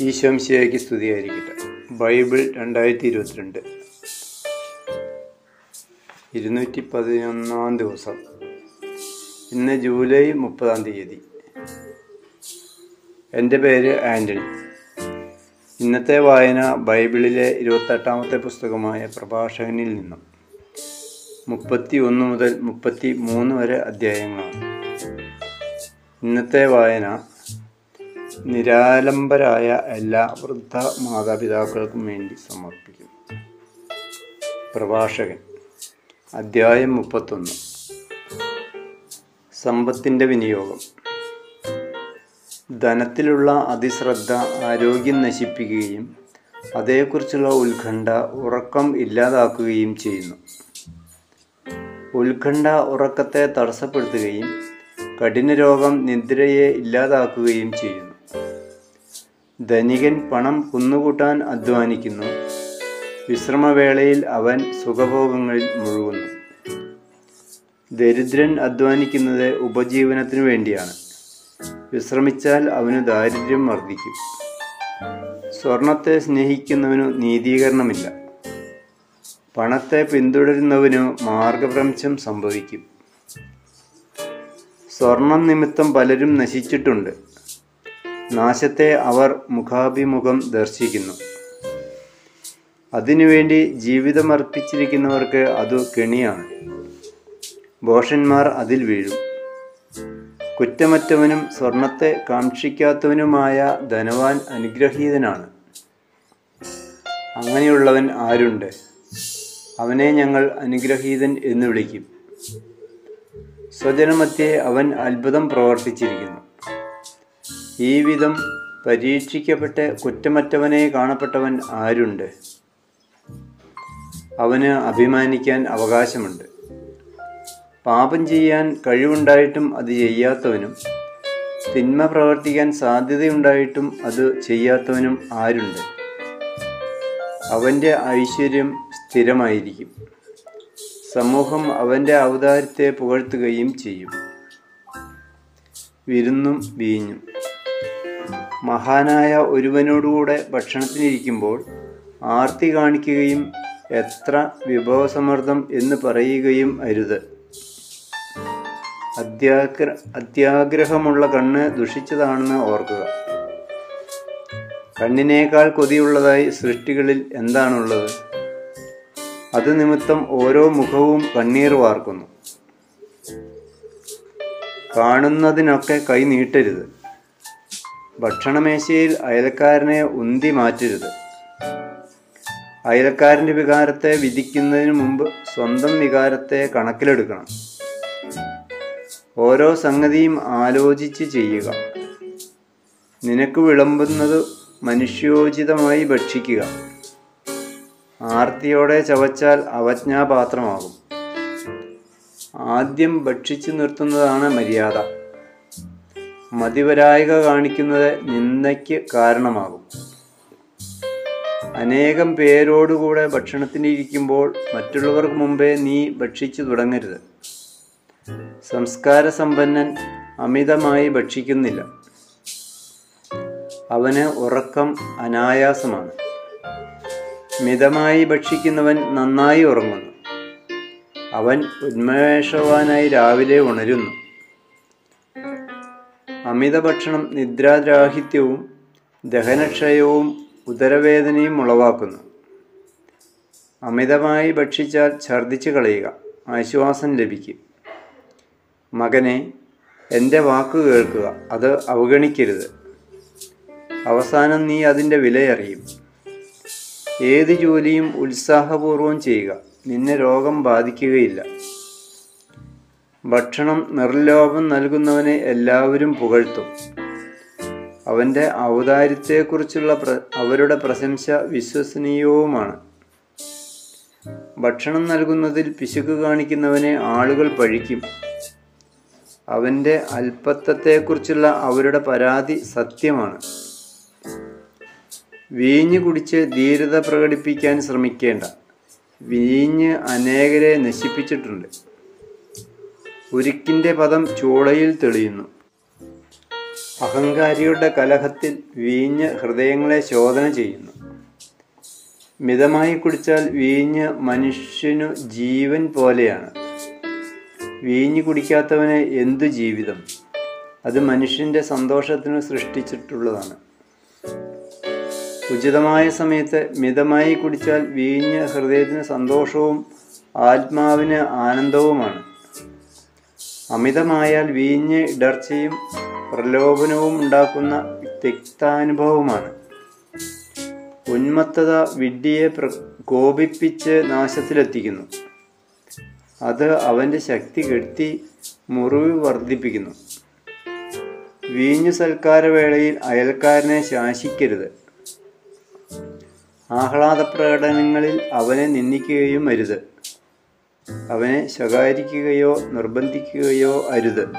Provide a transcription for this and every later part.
ഈശോംശിയാക്കി സ്തുതിയായിരിക്കട്ടെ. ബൈബിൾ രണ്ടായിരത്തി ഇരുപത്തിരണ്ട് ഇരുന്നൂറ്റി പതിനൊന്നാം ദിവസം. ഇന്ന് ജൂലൈ മുപ്പതാം തീയതി. എന്റെ പേര് ആന്റണി. ഇന്നത്തെ വായന ബൈബിളിലെ ഇരുപത്തെട്ടാമത്തെ പുസ്തകമായ പ്രഭാഷകനിൽ നിന്നും മുപ്പത്തി ഒന്ന് മുതൽ മുപ്പത്തി മൂന്ന് വരെ അധ്യായങ്ങളാണ്. ഇന്നത്തെ വായന നിരാലംബരായ എല്ലാ വൃദ്ധ മാതാപിതാക്കൾക്കും വേണ്ടി സമർപ്പിക്കുന്നു. പ്രഭാഷകൻ അധ്യായം മുപ്പത്തൊന്ന്. സമ്പത്തിന്റെ വിനിയോഗം. ധനത്തിലുള്ള അതിശ്രദ്ധ ആരോഗ്യം നശിപ്പിക്കുകയും അതേക്കുറിച്ചുള്ള ഉത്കണ്ഠ ഉറക്കം ഇല്ലാതാക്കുകയും ചെയ്യുന്നു. ഉത്കണ്ഠ ഉറക്കത്തെ തടസ്സപ്പെടുത്തുകയും കഠിന രോഗം നിദ്രയെ ഇല്ലാതാക്കുകയും ചെയ്യുന്നു. ധനികൻ പണം കുന്നുകൂട്ടാൻ അധ്വാനിക്കുന്നു. വിശ്രമവേളയിൽ അവൻ സുഖഭോഗങ്ങളിൽ മുഴുകുന്നു. ദരിദ്രൻ അധ്വാനിക്കുന്നത് ഉപജീവനത്തിനു വേണ്ടിയാണ്. വിശ്രമിച്ചാൽ അവന് ദാരിദ്ര്യം വർദ്ധിക്കും. സ്വർണത്തെ സ്നേഹിക്കുന്നവനു നീതീകരണമില്ല. പണത്തെ പിന്തുടരുന്നവനു മാർഗഭ്രംശം സംഭവിക്കും. സ്വർണം നിമിത്തം പലരും നശിച്ചിട്ടുണ്ട്. നാശത്തെ അവർ മുഖാഭിമുഖം ദർശിക്കുന്നു. അതിനുവേണ്ടി ജീവിതമർപ്പിച്ചിരിക്കുന്നവർക്ക് അത് കെണിയാണ്. ഭോഷന്മാർ അതിൽ വീഴും. കുറ്റമറ്റവനും സ്വർണത്തെ കാക്ഷിക്കാത്തവനുമായ ധനവാൻ അനുഗ്രഹീതനാണ്. അങ്ങനെയുള്ളവൻ ആരുണ്ട്? അവനെ ഞങ്ങൾ അനുഗ്രഹീതൻ എന്ന് വിളിക്കും. സ്വജനമത്യെ അവൻ അത്ഭുതം പ്രവർത്തിച്ചിരിക്കുന്നു. ഈ വിധം പരീക്ഷിക്കപ്പെട്ട് കുറ്റമറ്റവനെ കാണപ്പെട്ടവൻ ആരുണ്ട്? അവന് അഭിമാനിക്കാൻ അവകാശമുണ്ട്. പാപം ചെയ്യാൻ കഴിവുണ്ടായിട്ടും അത് ചെയ്യാത്തവനും തിന്മ പ്രവർത്തിക്കാൻ സാധ്യതയുണ്ടായിട്ടും അത് ചെയ്യാത്തവനും ആരുണ്ട്? അവന്റെ ഐശ്വര്യം സ്ഥിരമായിരിക്കും. സമൂഹം അവന്റെ അവതാരത്തെ പുകഴ്ത്തുകയും ചെയ്യും. വിരുന്നും വീഞ്ഞും. മഹാനായ ഒരുവനോടുകൂടെ ഭക്ഷണത്തിനിരിക്കുമ്പോൾ ആർത്തി കാണിക്കുകയും എത്ര വിഭവസമൃദ്ധം എന്ന് പറയുകയും അരുത്. അത്യാഗ്ര അത്യാഗ്രഹമുള്ള കണ്ണ് ദുഷിച്ചതാണെന്ന് ഓർക്കുക. കണ്ണിനേക്കാൾ കൊതിയുള്ളതായി സൃഷ്ടികളിൽ എന്താണുള്ളത്? അത് നിമിത്തം ഓരോ മുഖവും കണ്ണീർ വാർക്കുന്നു. കാണുന്നതിനൊക്കെ കൈ നീട്ടരുത്. ഭക്ഷണമേശയിൽ അയൽക്കാരനെ ഉന്തി മാറ്റരുത്. അയൽക്കാരന്റെ വികാരത്തെ വിധിക്കുന്നതിന് മുമ്പ് സ്വന്തം വികാരത്തെ കണക്കിലെടുക്കണം. ഓരോ സംഗതിയും ആലോചിച്ച് ചെയ്യുക. നിനക്ക് വിളമ്പുന്നത് മനുഷ്യോചിതമായി ഭക്ഷിക്കുക. ആർത്തിയോടെ ചവച്ചാൽ അവജ്ഞാപാത്രമാകും. ആദ്യം ഭക്ഷിച്ചു നിർത്തുന്നതാണ് മര്യാദ. മതിവരായിക കാണിക്കുന്നത് നിന്ദയ്ക്ക് കാരണമാകും. അനേകം പേരോടുകൂടെ ഭക്ഷണത്തിനിരിക്കുമ്പോൾ മറ്റുള്ളവർക്ക് മുമ്പേ നീ ഭക്ഷിച്ചു തുടങ്ങരുത്. സംസ്കാര സമ്പന്നൻ അമിതമായി ഭക്ഷിക്കുന്നില്ല. അവന് ഉറക്കം അനായാസമാണ്. മിതമായി ഭക്ഷിക്കുന്നവൻ നന്നായി ഉറങ്ങുന്നു. അവൻ ഉന്മേഷവാനായി രാവിലെ ഉണരുന്നു. അമിത ഭക്ഷണം നിദ്രാരാഹിത്യവും ദഹനക്ഷയവും ഉദരവേദനയും ഉളവാക്കുന്നു. അമിതമായി ഭക്ഷിച്ചാൽ ഛർദ്ദിച്ചു കളയുക ആശ്വാസം ലഭിക്കും. മകനെ എന്റെ വാക്ക് കേൾക്കുക അത് അവഗണിക്കരുത്. അവസാനം നീ അതിന്റെ വിലയറിയും ഏത് ജോലിയും ഉത്സാഹപൂർവം ചെയ്യുക നിന്നെ രോഗം ബാധിക്കുകയില്ല. ഭക്ഷണം നിർലോഭം നൽകുന്നവനെ എല്ലാവരും പുകഴ്ത്തും. അവന്റെ ഔദാര്യത്തെക്കുറിച്ചുള്ള പ്ര അവരുടെ പ്രശംസ വിശ്വസനീയവുമാണ്. ഭക്ഷണം നൽകുന്നതിൽ പിശുക്ക് കാണിക്കുന്നവനെ ആളുകൾ പഴിക്കും. അവന്റെ അല്പത്വത്തെക്കുറിച്ചുള്ള അവരുടെ പരാതി സത്യമാണ്. വീഞ്ഞ് കുടിച്ച് ധീരത പ്രകടിപ്പിക്കാൻ ശ്രമിക്കേണ്ട. വീഞ്ഞ് അനേകരെ നശിപ്പിച്ചിട്ടുണ്ട്. ഉരുക്കിന്റെ പദം ചൂളയിൽ തെളിയുന്നു. അഹങ്കാരിയുടെ കലഹത്തിൽ വീഞ്ഞ് ഹൃദയങ്ങളെ ശോധന ചെയ്യുന്നു. മിതമായി കുടിച്ചാൽ വീഞ്ഞ് മനുഷ്യനു ജീവൻ പോലെയാണ്. വീഞ്ഞ് കുടിക്കാത്തവന് എന്തു ജീവിതം? അത് മനുഷ്യന്റെ സന്തോഷത്തിന് സൃഷ്ടിച്ചിട്ടുള്ളതാണ്. ഉചിതമായ സമയത്ത് മിതമായി കുടിച്ചാൽ വീഞ്ഞ് ഹൃദയത്തിന് സന്തോഷവും ആത്മാവിന് ആനന്ദവുമാണ്. അമിതമായാൽ വീഞ്ഞ് ഇടർച്ചയും പ്രലോഭനവും ഉണ്ടാക്കുന്ന തിക്താനുഭവമാണ്. ഉന്മത്തത വിഡ്ഢിയെ പ്ര കോപിപ്പിച്ച് നാശത്തിലെത്തിക്കുന്നു. അത് അവന്റെ ശക്തി കെടുത്തി മുറിവ് വർദ്ധിപ്പിക്കുന്നു. വീഞ്ഞു സൽക്കാരവേളയിൽ അയൽക്കാരനെ ശാസിക്കരുത്. ആഹ്ലാദ പ്രകടനങ്ങളിൽ അവനെ നിന്ദിക്കുകയും അരുത്. അവനെ ശകാരിക്കുകയോ നിർബന്ധിക്കുകയോ അരുത്.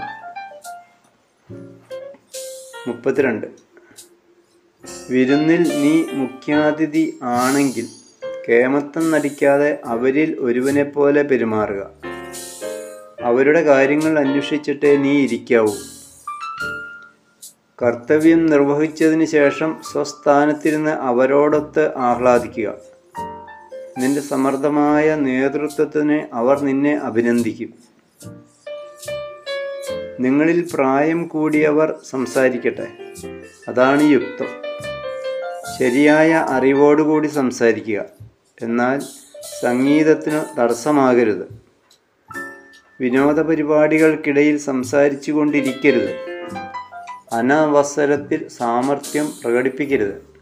മുപ്പത്തിരണ്ട്. വിരുന്നിൽ നീ മുഖ്യാതിഥി ആണെങ്കിൽ കേമത്തം നടിക്കാതെ അവരിൽ ഒരുവനെപ്പോലെ പെരുമാറുക. അവരുടെ കാര്യങ്ങൾ അന്വേഷിച്ചിട്ടേ നീ ഇരിക്കാവൂ. കർത്തവ്യം നിർവഹിച്ചതിന് ശേഷം സ്വസ്ഥാനത്തിരുന്ന് അവരോടൊത്ത് ആഹ്ലാദിക്കുക. നിന്റെ സമർത്ഥമായ നേതൃത്വത്തിന് അവർ നിന്നെ അഭിനന്ദിക്കും. നിങ്ങളിൽ പ്രായം കൂടിയവർ സംസാരിക്കട്ടെ. അതാണ് യുക്തം. ശരിയായ അറിവോടുകൂടി സംസാരിക്കുക. എന്നാൽ സംഗീതത്തിന് തടസ്സമാകരുത്. വിനോദ പരിപാടികൾക്കിടയിൽ സംസാരിച്ചു കൊണ്ടിരിക്കരുത് അനവസരത്തിൽ സാമർഥ്യം പ്രകടിപ്പിക്കരുത്.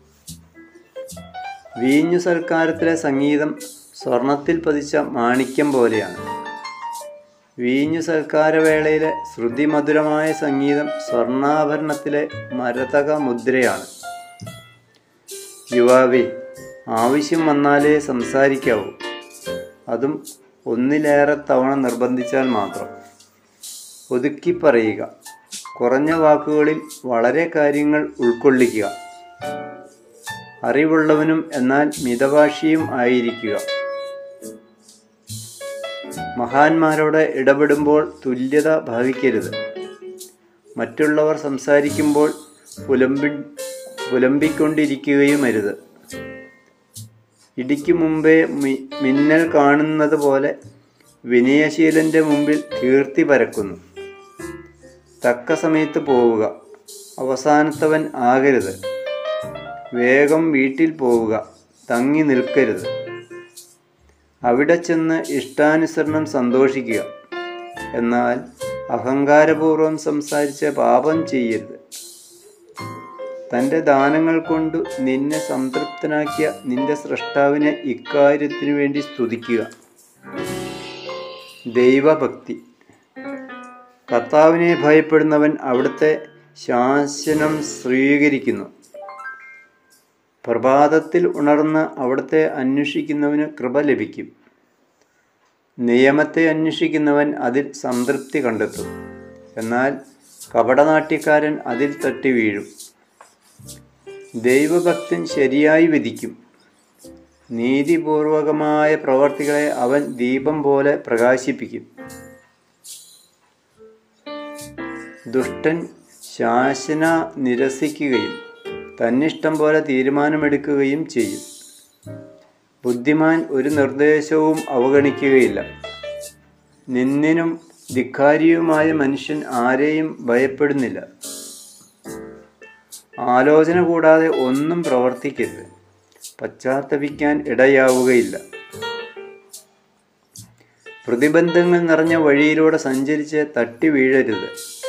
വീഞ്ഞു സൽക്കാരത്തിലെ സംഗീതം സ്വർണത്തിൽ പതിച്ച മാണിക്യം പോലെയാണ്. വീഞ്ഞു സൽക്കാരവേളയിലെ ശ്രുതിമധുരമായ സംഗീതം സ്വർണാഭരണത്തിലെ മരതക മുദ്രയാണ് യുവാവി ആവശ്യം വന്നാലേ സംസാരിക്കാവൂ. അതും ഒന്നിലേറെ തവണ നിർബന്ധിച്ചാൽ മാത്രം. ഒതുക്കി പറയുക. കുറഞ്ഞ വാക്കുകളിൽ വളരെ കാര്യങ്ങൾ ഉൾക്കൊള്ളിക്കുക. അറിവുള്ളവനും എന്നാൽ മിതഭാഷിയും ആയിരിക്കുക. മഹാന്മാരോട് ഇടപെടുമ്പോൾ തുല്യത ഭാവിക്കരുത്. മറ്റുള്ളവർ സംസാരിക്കുമ്പോൾ പുലമ്പി പുലമ്പിക്കൊണ്ടിരിക്കുകയും അരുത് ഇടിക്ക് മുമ്പേ മിന്നൽ കാണുന്നത് പോലെ വിനയശീലന്റെ മുമ്പിൽ കീർത്തി പരക്കുന്നു. തക്ക സമയത്ത് പോവുക. അവസാനത്തവൻ ആകരുത്. വേഗം വീട്ടിൽ പോവുക. തങ്ങി നിൽക്കരുത്. അവിടെ ചെന്ന് ഇഷ്ടാനുസരണം സന്തോഷിക്കുക. എന്നാൽ അഹങ്കാരപൂർവം സംസാരിച്ച പാപം ചെയ്യരുത്. തന്റെ ദാനങ്ങൾ കൊണ്ട് നിന്നെ സംതൃപ്തനാക്കിയ നിന്റെ സൃഷ്ടാവിനെ ഇക്കാര്യത്തിനു വേണ്ടി സ്തുതിക്കുക. ദൈവഭക്തി. കർത്താവിനെ ഭയപ്പെടുന്നവൻ അവിടുത്തെ ശാസനം സ്വീകരിക്കുന്നു. പ്രഭാതത്തിൽ ഉണർന്ന് അവിടുത്തെ അന്വേഷിക്കുന്നവന് കൃപ ലഭിക്കും. നിയമത്തെ അന്വേഷിക്കുന്നവൻ അതിൽ സംതൃപ്തി കണ്ടെത്തും. എന്നാൽ കപടനാട്യക്കാരൻ അതിൽ തട്ടി വീഴും. ദൈവഭക്തൻ ശരിയായി വിധിക്കും. നീതിപൂർവകമായ പ്രവർത്തികളെ അവൻ ദീപം പോലെ പ്രകാശിപ്പിക്കും. ദുഷ്ടൻ ശാസന നിരസിക്കുകയും തന്നിഷ്ടം പോലെ തീരുമാനമെടുക്കുകയും ചെയ്യും. ബുദ്ധിമാൻ ഒരു നിർദ്ദേശവും അവഗണിക്കുകയില്ല. നിന്നിനും ധിക്കാരിയുമായ മനുഷ്യൻ ആരെയും ഭയപ്പെടുന്നില്ല. ആലോചന കൂടാതെ ഒന്നും പ്രവർത്തിക്കരുത്. പശ്ചാത്തപിക്കാൻ ഇടയാവുകയില്ല. പ്രതിബന്ധങ്ങൾ നിറഞ്ഞ വഴിയിലൂടെ സഞ്ചരിച്ച് തട്ടി വീഴരുത്.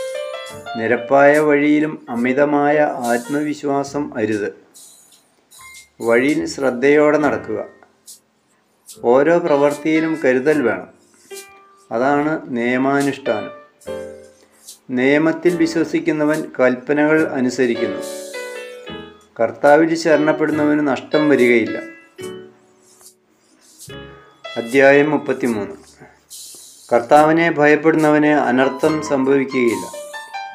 നിരപ്പായ വഴിയിലും അമിതമായ ആത്മവിശ്വാസം അരുത്. വഴിയിൽ ശ്രദ്ധയോടെ നടക്കുക. ഓരോ പ്രവൃത്തിയിലും കരുതൽ വേണം. അതാണ് നിയമാനുഷ്ഠാനം. നിയമത്തിൽ വിശ്വസിക്കുന്നവൻ കൽപ്പനകൾ അനുസരിക്കുന്നു. കർത്താവിൽ ശരണപ്പെടുന്നവന് നഷ്ടം വരികയില്ല. അധ്യായം മുപ്പത്തിമൂന്ന്. കർത്താവിനെ ഭയപ്പെടുന്നവന് അനർത്ഥം സംഭവിക്കുകയില്ല.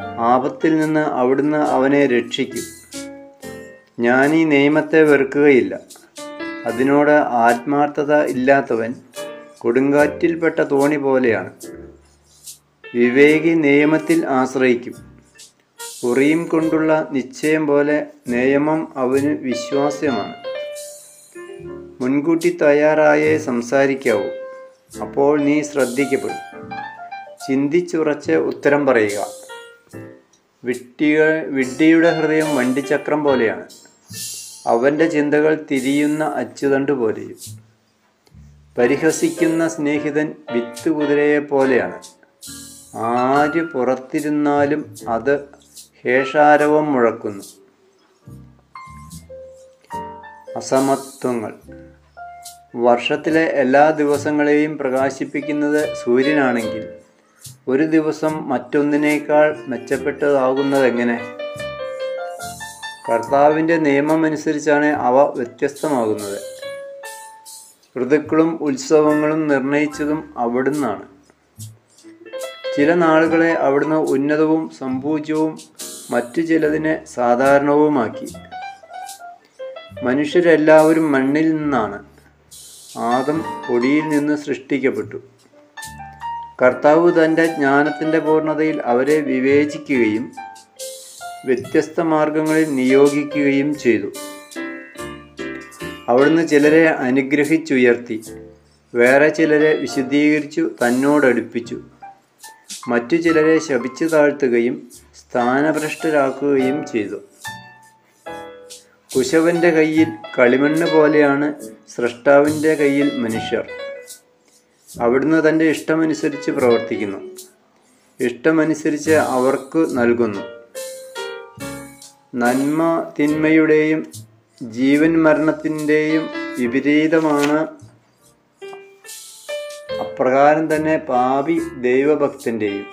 ആപത്തിൽ നിന്ന് അവിടുന്ന് അവനെ രക്ഷിക്കും. ഞാൻ ഈ നിയമത്തെ വെറുക്കുകയില്ല. അതിനോട് ആത്മാർത്ഥത ഇല്ലാത്തവൻ കൊടുങ്കാറ്റിൽപ്പെട്ട തോണി പോലെയാണ്. വിവേകി നിയമത്തിൽ ആശ്രയിക്കും. ഉറിയും കൊണ്ടുള്ള നിശ്ചയം പോലെ നിയമം അവന് വിശ്വാസ്യമാണ്. മുൻകൂട്ടി തയ്യാറായേ സംസാരിക്കാവൂ. അപ്പോൾ നീ ശ്രദ്ധിക്കപ്പെടും. ചിന്തിച്ചുറച്ച് ഉത്തരം പറയുക. വിട്ടിയ വിഡ്ഢിയുടെ ഹൃദയം വണ്ടിച്ചക്രം പോലെയാണ്. അവന്റെ ചിന്തകൾ തിരിയുന്ന അച്ചുതണ്ട് പോലെയും. പരിഹസിക്കുന്ന സ്നേഹിതൻ വിത്ത് കുതിരയെ പോലെയാണ്. ആര് പുറത്തിരുന്നാലും അത് ഹേഷാരവം മുഴക്കുന്നു. അസമത്വങ്ങൾ. വർഷത്തിലെ എല്ലാ ദിവസങ്ങളെയും പ്രകാശിപ്പിക്കുന്നത് സൂര്യനാണെങ്കിൽ ഒരു ദിവസം മറ്റൊന്നിനേക്കാൾ മെച്ചപ്പെട്ടതാകുന്നതെങ്ങനെ? കർത്താവിന്റെ നിയമമനുസരിച്ചാണ് അവ വ്യത്യസ്തമാകുന്നത്. ഋതുക്കളും ഉത്സവങ്ങളും നിർണയിച്ചതും അവിടുന്നാണ്. ചില നാളുകളെ അവിടുന്ന് ഉന്നതവും സമ്പൂജ്യവും മറ്റു ചിലതിനെ സാധാരണവുമാക്കി. മനുഷ്യരെല്ലാവരും മണ്ണിൽ നിന്നാണ്. ആദം പൊടിയിൽ നിന്ന് സൃഷ്ടിക്കപ്പെട്ടു. കർത്താവ് തന്റെ ജ്ഞാനത്തിന്റെ പൂർണതയിൽ അവരെ വിവേചിക്കുകയും വ്യത്യസ്ത മാർഗങ്ങളിൽ നിയോഗിക്കുകയും ചെയ്തു. അവിടുന്ന് ചിലരെ അനുഗ്രഹിച്ചുയർത്തി വേറെ ചിലരെ വിശദീകരിച്ചു തന്നോടടുപ്പിച്ചു. മറ്റു ചിലരെ ശപിച്ചു താഴ്ത്തുകയും സ്ഥാനഭ്രഷ്ടരാക്കുകയും ചെയ്തു. കുശവന്റെ കയ്യിൽ കളിമണ്ണ് പോലെയാണ് സൃഷ്ടാവിന്റെ കയ്യിൽ മനുഷ്യർ. അവിടുന്ന് തന്റെ ഇഷ്ടമനുസരിച്ച് പ്രവർത്തിക്കുന്നു. ഇഷ്ടമനുസരിച്ച് അവർക്ക് നൽകുന്നു. നന്മ തിന്മയുടെയും ജീവൻ മരണത്തിന്റെയും വിപരീതമാണ്. അപ്രകാരം തന്നെ പാപി ദൈവഭക്തന്റെയും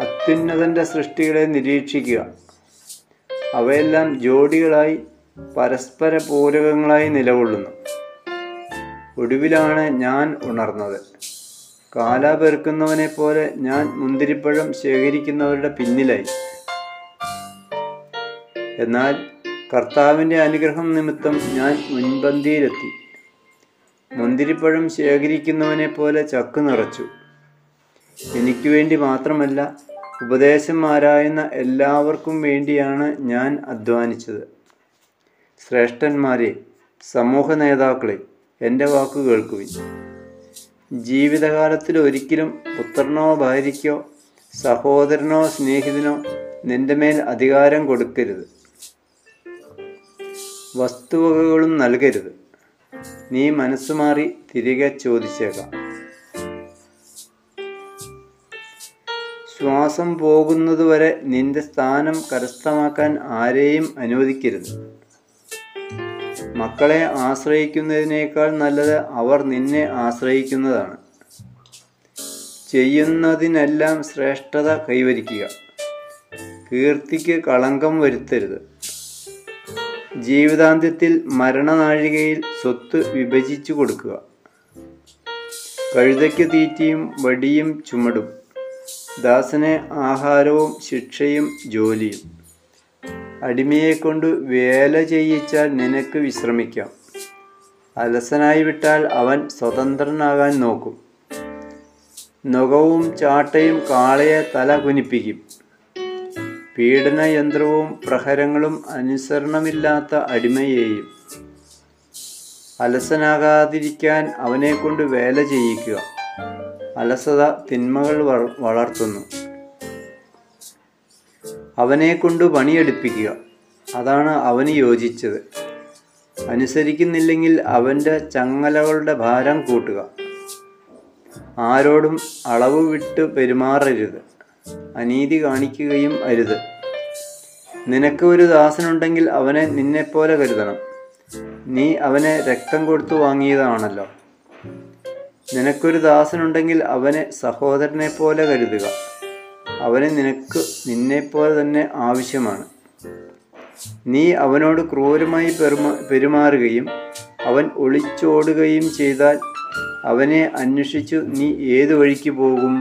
അത്യുന്നതന്റെ സൃഷ്ടികളെ നിരീക്ഷിക്കുക. അവയെല്ലാം ജോഡികളായി പരസ്പര പൂരകങ്ങളായി നിലകൊള്ളുന്നു. ഒടുവിലാണ് ഞാൻ ഉണർന്നത്. കാല പെറുക്കുന്നവനെ പോലെ ഞാൻ മുന്തിരിപ്പഴം ശേഖരിക്കുന്നവരുടെ പിന്നിലായി. എന്നാൽ കർത്താവിന്റെ അനുഗ്രഹം നിമിത്തം ഞാൻ മുൻപന്തിയിലെത്തി. മുന്തിരിപ്പഴം ശേഖരിക്കുന്നവനെ പോലെ ചക്ക് നിറച്ചു. എനിക്ക് വേണ്ടി മാത്രമല്ല ഉപദേശം ആരായുന്ന എല്ലാവർക്കും വേണ്ടിയാണ് ഞാൻ അധ്വാനിച്ചത്. ശ്രേഷ്ഠന്മാരെ സമൂഹ നേതാക്കളെ എന്റെ വാക്കു കേൾക്കുവിൻ. ജീവിതകാലത്തിൽ ഒരിക്കലും പുത്രനോ ഭാര്യയ്ക്കോ സഹോദരനോ സ്നേഹിതനോ നിന്റെ മേൽ അധികാരം കൊടുക്കരുത്. വസ്തുവകകളും നൽകരുത്. നീ മനസ്സുമാറി തിരികെ ചോദിച്ചേക്കാം. ശ്വാസം പോകുന്നതുവരെ നിന്റെ സ്ഥാനം കരസ്ഥമാക്കാൻ ആരെയും അനുവദിക്കരുത്. മക്കളെ ആശ്രയിക്കുന്നതിനേക്കാൾ നല്ലത് അവർ നിന്നെ ആശ്രയിക്കുന്നതാണ്. ചെയ്യുന്നതിനെല്ലാം ശ്രേഷ്ഠത കൈവരിക്കുക. കീർത്തിക്ക് കളങ്കം വരുത്തരുത്. ജീവിതാന്ത്യത്തിൽ മരണനാഴികയിൽ സ്വത്ത് വിഭജിച്ചു കൊടുക്കുക. കഴുതയ്ക്ക് തീറ്റിയും വടിയും ചുമടും. ദാസനെ ആഹാരവും ശിക്ഷയും ജോലിയും. അടിമയെ കൊണ്ട് വേല ചെയ്യിച്ചാൽ നിനക്ക് വിശ്രമിക്കാം. അലസനായി വിട്ടാൽ അവൻ സ്വതന്ത്രനാകാൻ നോക്കും. നുകവും ചാട്ടയും കാളയെ തല കുനിപ്പിക്കും. പീഡനയന്ത്രവും പ്രഹരങ്ങളും അനുസരണമില്ലാത്ത അടിമയെയും. അലസനാകാതിരിക്കാൻ അവനെ കൊണ്ട് വേല ചെയ്യിക്കുക. അലസത തിന്മകൾ വളർത്തുന്നു. അവനെ കൊണ്ട് പണിയെടുപ്പിക്കുക. അതാണ് അവന് യോജിച്ചത്. അനുസരിക്കുന്നില്ലെങ്കിൽ അവന്റെ ചങ്ങലകളുടെ ഭാരം കൂട്ടുക. ആരോടും അളവ് വിട്ട് പെരുമാറരുത്. അനീതി കാണിക്കുകയും അരുത്. നിനക്ക് ഒരു ദാസനുണ്ടെങ്കിൽ അവനെ നിന്നെപ്പോലെ കരുതണം. നീ അവനെ രക്തം കൊടുത്തു വാങ്ങിയതാണല്ലോ. നിനക്കൊരു ദാസനുണ്ടെങ്കിൽ അവനെ സഹോദരനെ പോലെ കരുതുക. അവന് നിനക്ക് നിന്നെപ്പോലെ തന്നെ ആവശ്യമാണ്. നീ അവനോട് ക്രൂരമായി പെരുമാ പെരുമാറുകയും അവൻ ഒളിച്ചോടുകയും ചെയ്താൽ അവനെ അന്വേഷിച്ചു നീ ഏതു വഴിക്ക് പോകും?